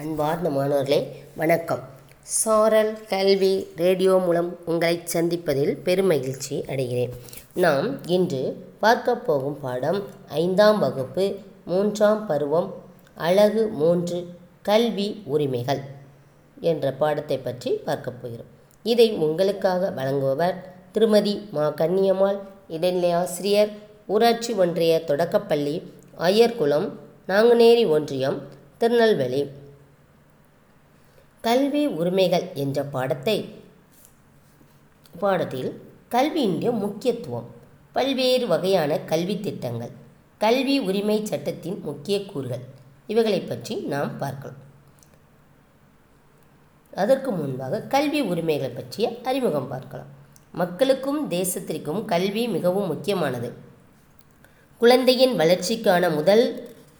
அன்பார்ந்த மாணவர்களே வணக்கம். சாரல் கல்வி ரேடியோ மூலம் உங்களை சந்திப்பதில் பெருமகிழ்ச்சி அடைகிறேன். நாம் இன்று பார்க்க போகும் பாடம் ஐந்தாம் வகுப்பு மூன்றாம் பருவம் அழகு மூன்று கல்வி உரிமைகள் என்ற பாடத்தை பற்றி பார்க்கப் போகிறோம். இதை உங்களுக்காக வழங்குபவர் திருமதி மா. கன்னியம்மாள் இடைநிலை ஆசிரியர் ஊராட்சி ஒன்றிய தொடக்கப்பள்ளி அய்யர்குளம் நாங்குநேரி ஒன்றியம் திருநெல்வேலி. கல்வி உரிமைகள் என்ற பாடத்தை பாடத்தில் கல்வியினுடைய முக்கியத்துவம் பல்வேறு வகையான கல்வி திட்டங்கள் கல்வி உரிமை சட்டத்தின் முக்கிய கூறுகள் இவைகளை பற்றி நாம் பார்க்கலாம். அதற்கு முன்பாக கல்வி உரிமைகளை பற்றிய அறிமுகம் பார்க்கலாம். மக்களுக்கும் தேசத்திற்கும் கல்வி மிகவும் முக்கியமானது. குழந்தையின் வளர்ச்சிக்கான முதல்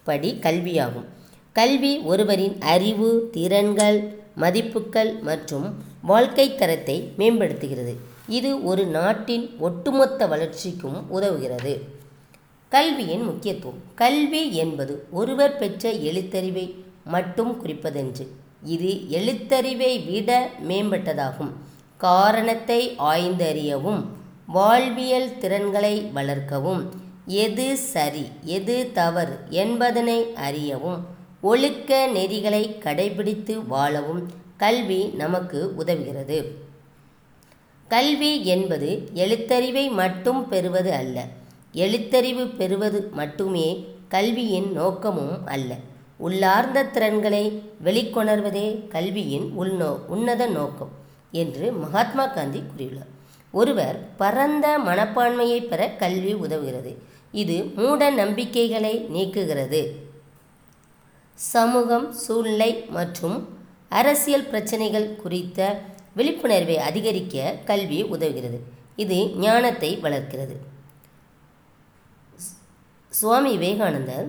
படி கல்வியாகும். கல்வி ஒருவரின் அறிவு திறன்கள் மதிப்புகள் மற்றும் வாழ்க்கை தரத்தை மேம்படுத்துகிறது. இது ஒரு நாட்டின் ஒட்டுமொத்த வளர்ச்சிக்கும் உதவுகிறது. கல்வியின் முக்கியத்துவம். கல்வி என்பது ஒருவர் பெற்ற எழுத்தறிவை மட்டும் குறிப்பதென்று. இது எழுத்தறிவை விட மேம்பட்டதாகும். காரணத்தை ஆய்ந்தறியவும் வாழ்வியல் திறன்களை வளர்க்கவும் எது சரி எது தவறு என்பதனை அறியவும் ஒழுக்க நெறிகளை கடைபிடித்து வாழவும் கல்வி நமக்கு உதவுகிறது. கல்வி என்பது எழுத்தறிவை மட்டும் பெறுவது அல்ல. எழுத்தறிவு பெறுவது மட்டுமே கல்வியின் நோக்கமும் அல்ல. உள்ளார்ந்த திறன்களை வெளிக்கொணர்வதே கல்வியின் உள்நோ உன்னத நோக்கம் என்று மகாத்மா காந்தி கூறியுள்ளார். ஒருவர் பரந்த மனப்பான்மையை பெற கல்வி உதவுகிறது. இது மூட நம்பிக்கைகளை நீக்குகிறது. சமூகம் சூழ்நிலை மற்றும் அரசியல் பிரச்சனைகள் குறித்த விழிப்புணர்வை அதிகரிக்க கல்வி உதவுகிறது. இது ஞானத்தை வளர்க்கிறது. சுவாமி விவேகானந்தர்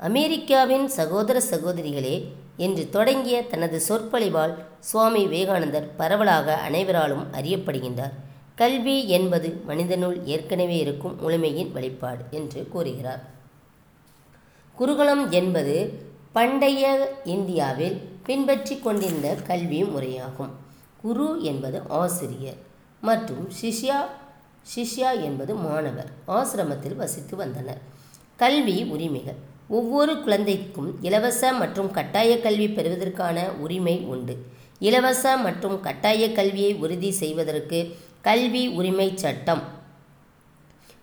அமெரிக்காவின் சகோதர சகோதரிகளே என்று தொடங்கிய தனது சொற்பொழிவால் சுவாமி விவேகானந்தர் பரவலாக அனைவராலும் அறியப்படுகின்றார். கல்வி என்பது மனிதனுள் ஏற்கனவே இருக்கும் முழுமையின் வெளிப்பாடு என்று கூறுகிறார். குருகுலம் என்பது பண்டைய இந்தியாவில் பின்பற்றி கொண்டிருந்த கல்வி முறையாகும். குரு என்பது ஆசிரியர் மற்றும் சிஷ்யா சிஷ்யா என்பது மாணவர். ஆசிரமத்தில் வசித்து வந்தனர். கல்வி உரிமைகள். ஒவ்வொரு குழந்தைக்கும் இலவச மற்றும் கட்டாய கல்வி பெறுவதற்கான உரிமை உண்டு. இலவச மற்றும் கட்டாய கல்வியை உறுதி செய்வதற்கு கல்வி உரிமை சட்டம்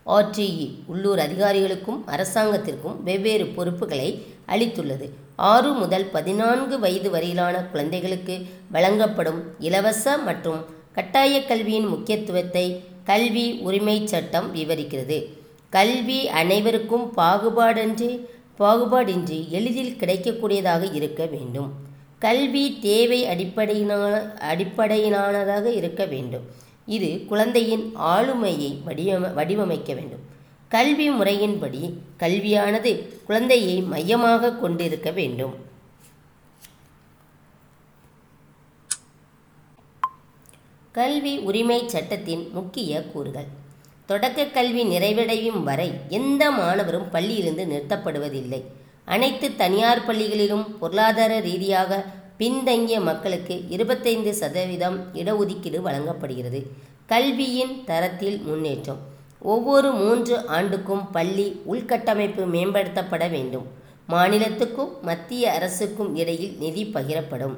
ஆர்டிஇ உள்ளூர் அதிகாரிகளுக்கும் அரசாங்கத்திற்கும் வெவ்வேறு பொறுப்புகளை அளித்துள்ளது. ஆறு முதல் பதினான்கு வயது வரையிலான குழந்தைகளுக்கு வழங்கப்படும் இலவச மற்றும் கட்டாய கல்வியின் முக்கியத்துவத்தை கல்வி உரிமை சட்டம் விவரிக்கிறது. கல்வி அனைவருக்கும் பாகுபாடன்றி பாகுபாடின்றி எளிதில் கிடைக்கக்கூடியதாக இருக்க வேண்டும். கல்வி தேவை அடிப்படையினான அடிப்படையிலானதாக இருக்க வேண்டும். இது குழந்தையின் ஆளுமையை வடிவம வடிவமைக்க வேண்டும். கல்வி முறையின்படி கல்வியானது குழந்தையை மையமாக கொண்டிருக்க வேண்டும். கல்வி உரிமை சட்டத்தின் முக்கிய கூறுகள். தொடக்க கல்வி நிறைவடையும் வரை எந்த மாணவரும் பள்ளியிலிருந்து நிறுத்தப்படுவதில்லை. அனைத்து தனியார் பள்ளிகளிலும் பொருளாதார ரீதியாக பின்தங்கிய மக்களுக்கு இருபத்தைந்து சதவீதம் இடஒதுக்கீடு வழங்கப்படுகிறது. கல்வியின் தரத்தில் முன்னேற்றம். ஒவ்வொரு மூன்று ஆண்டுக்கும் பள்ளி உள்கட்டமைப்பு மேம்படுத்தப்பட வேண்டும். மாநிலத்துக்கும் மத்திய அரசுக்கும் இடையில் நிதி பகிரப்படும்.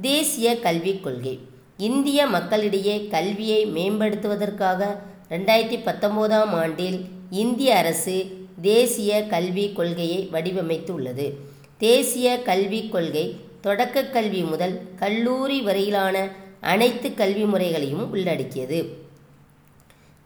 தேசிய கல்விக் கொள்கை. இந்திய மக்களிடையே கல்வியை மேம்படுத்துவதற்காக ரெண்டாயிரத்தி பத்தொம்போதாம் ஆண்டில் இந்திய அரசு தேசிய கல்விக் கொள்கையை வடிவமைத்துள்ளது. தேசிய கல்விக் கொள்கை தொடக்க கல்வி முதல் கல்லூரி வரையிலான அனைத்து கல்வி முறைகளையும் உள்ளடக்கியது.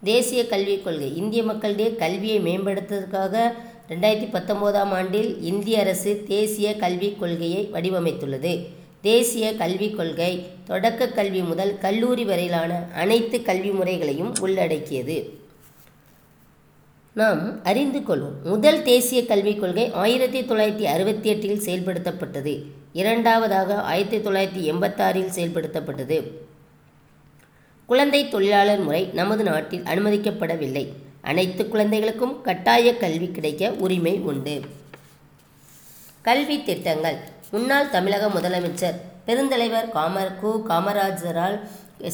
தேசிய கல்விக் கொள்கை. இந்திய மக்களிடையே கல்வியை மேம்படுத்துவதற்காக ரெண்டாயிரத்தி பத்தொம்போதாம் ஆண்டில் இந்திய அரசு தேசிய கல்விக் கொள்கையை வடிவமைத்துள்ளது. தேசிய கல்விக் கொள்கை தொடக்க கல்வி முதல் கல்லூரி வரையிலான அனைத்து கல்வி முறைகளையும் உள்ளடக்கியது. நாம் அறிந்து கொள்வோம். முதல் தேசிய கல்விக் கொள்கை ஆயிரத்தி தொள்ளாயிரத்தி அறுபத்தி எட்டில் செயல்படுத்தப்பட்டது. இரண்டாவதாக ஆயிரத்தி தொள்ளாயிரத்தி எண்பத்தாறில் செயல்படுத்தப்பட்டது. குழந்தை தொழிலாளர் முறை நமது நாட்டில் அனுமதிக்கப்படவில்லை. அனைத்து குழந்தைகளுக்கும் கட்டாய கல்வி கிடைக்க உரிமை உண்டு. கல்வி திட்டங்கள். முன்னாள் தமிழக முதலமைச்சர் பெருந்தலைவர் காமர் கு. காமராஜரால்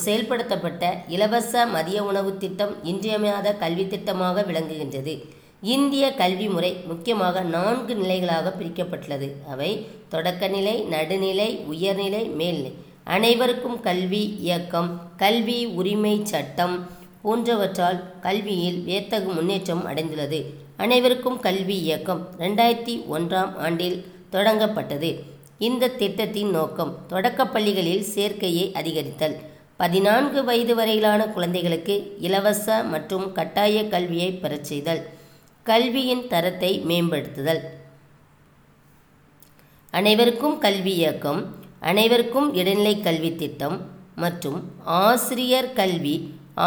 செயல்படுத்தப்பட்ட இலவச மதிய உணவு திட்டம் இன்றியமையாத கல்வி திட்டமாக விளங்குகின்றது. இந்திய கல்வி முறை முக்கியமாக நான்கு நிலைகளாக பிரிக்கப்பட்டுள்ளது. அவை தொடக்கநிலை நடுநிலை உயர்நிலை மேல்நிலை. அனைவருக்கும் கல்வி இயக்கம் கல்வி உரிமை சட்டம் போன்றவற்றால் கல்வியில் வியத்தகு முன்னேற்றம் அடைந்துள்ளது. அனைவருக்கும் கல்வி இயக்கம் ரெண்டாயிரத்தி ஒன்றாம் ஆண்டில் தொடங்கப்பட்டது. இந்த திட்டத்தின் நோக்கம் தொடக்கப் பள்ளிகளில் சேர்க்கையை அதிகரித்தல். பதினான்கு வயது வரையிலான குழந்தைகளுக்கு இலவச மற்றும் கட்டாய கல்வியை பெறச் செய்தல். கல்வியின் தரத்தை மேம்படுத்துதல். அனைவருக்கும் கல்வி இயக்கம் அனைவருக்கும் இடைநிலை கல்வி திட்டம் மற்றும் ஆசிரியர் கல்வி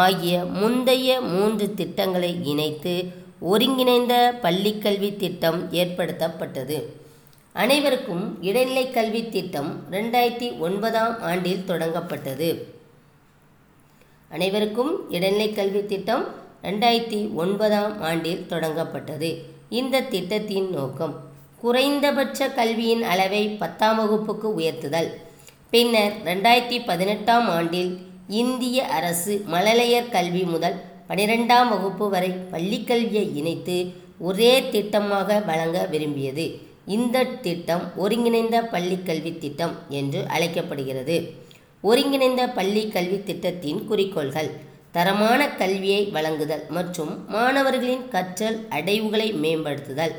ஆகிய முந்தைய மூன்று திட்டங்களை இணைத்து ஒருங்கிணைந்த பள்ளிக்கல்வி திட்டம் ஏற்படுத்தப்பட்டது. அனைவருக்கும் இடைநிலை கல்வி திட்டம் ரெண்டாயிரத்தி ஒன்பதாம் ஆண்டில் தொடங்கப்பட்டது. அனைவருக்கும் இடைநிலை கல்வி திட்டம் ரெண்டாயிரத்தி ஒன்பதாம் ஆண்டில் தொடங்கப்பட்டது. இந்த திட்டத்தின் நோக்கம் குறைந்தபட்ச கல்வியின் அளவை பத்தாம் வகுப்புக்கு உயர்த்துதல். பின்னர் ரெண்டாயிரத்தி பதினெட்டாம் ஆண்டில் இந்திய அரசு மழலையர் கல்வி முதல் பனிரெண்டாம் வகுப்பு வரை பள்ளிக்கல்வியை இணைத்து ஒரே திட்டமாக வழங்க விரும்பியது. இந்த திட்டம் ஒருங்கிணைந்த பள்ளிக்கல்வி திட்டம் என்று அழைக்கப்படுகிறது. ஒருங்கிணைந்த பள்ளி கல்வி திட்டத்தின் குறிக்கோள்கள் தரமான கல்வியை வழங்குதல் மற்றும் மாணவர்களின் கற்றல் அடைவுகளை மேம்படுத்துதல்.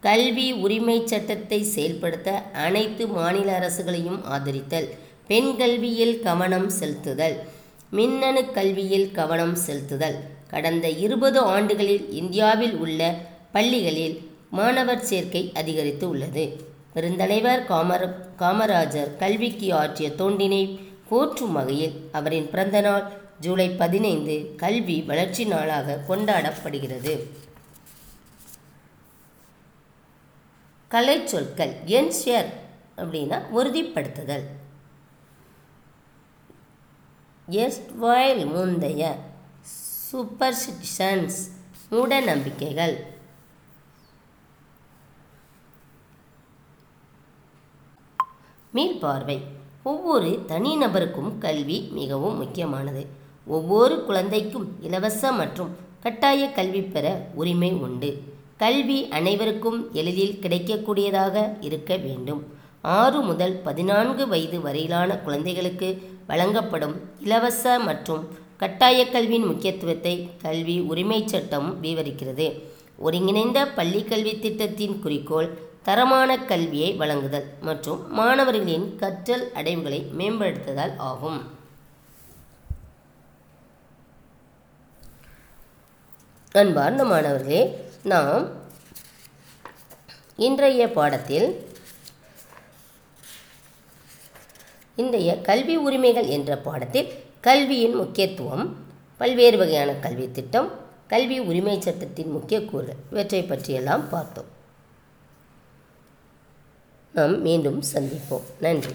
கல்வி உரிமை சட்டத்தை செயல்படுத்த அனைத்து மாநில அரசுகளையும் ஆதரித்தல். பெண் கல்வியில் கவனம் செலுத்துதல். மின்னணு கல்வியில் கவனம் செலுத்துதல். கடந்த இருபது ஆண்டுகளில் இந்தியாவில் உள்ள பள்ளிகளில் மாணவர் சேர்க்கை அதிகரித்து உள்ளது. பெருந்தலைவர் காமர காமராஜர் கல்விக்கு ஆற்றிய தொண்டினை போற்றும் வகையில் அவரின் பிறந்தநாள் ஜூலை பதினைந்து கல்வி வளர்ச்சி நாளாக கொண்டாடப்படுகிறது. கலை சொற்கள் என்ஷியர் அப்படின்னா உறுதிப்படுத்துதல். எஸ்வாயில் முந்தைய சூப்பர்ஸ்டிஷன்ஸ் மூட நம்பிக்கைகள் மீள்பார்வை ஒவ்வொரு தனிநபருக்கும் கல்வி மிகவும் முக்கியமானது. ஒவ்வொரு குழந்தைக்கும் இலவச மற்றும் கட்டாய கல்வி பெற உரிமை உண்டு. கல்வி அனைவருக்கும் எளிதில் கிடைக்கக்கூடியதாக இருக்க வேண்டும். ஆறு முதல் பதினான்கு வயது வரையிலான குழந்தைகளுக்கு வழங்கப்படும் இலவச மற்றும் கட்டாய கல்வியின் முக்கியத்துவத்தை கல்வி உரிமை சட்டம் விவரிக்கிறது. ஒருங்கிணைந்த பள்ளி கல்வி திட்டத்தின் குறிக்கோள் தரமான கல்வியை வழங்குதல் மற்றும் மாணவர்களின் கற்றல் அடைவுகளை மேம்படுத்துதல் ஆகும். அன்பார்ந்த மாணவர்களே நாம் இன்றைய பாடத்தில் இன்றைய கல்வி உரிமைகள் என்ற பாடத்தில் கல்வியின் முக்கியத்துவம் பல்வேறு வகையான கல்வி திட்டம் கல்வி உரிமை சட்டத்தின் முக்கிய கூறுகள் இவற்றை பற்றியெல்லாம் பார்த்தோம். நாம் மீண்டும் சந்திப்போம். நன்றி.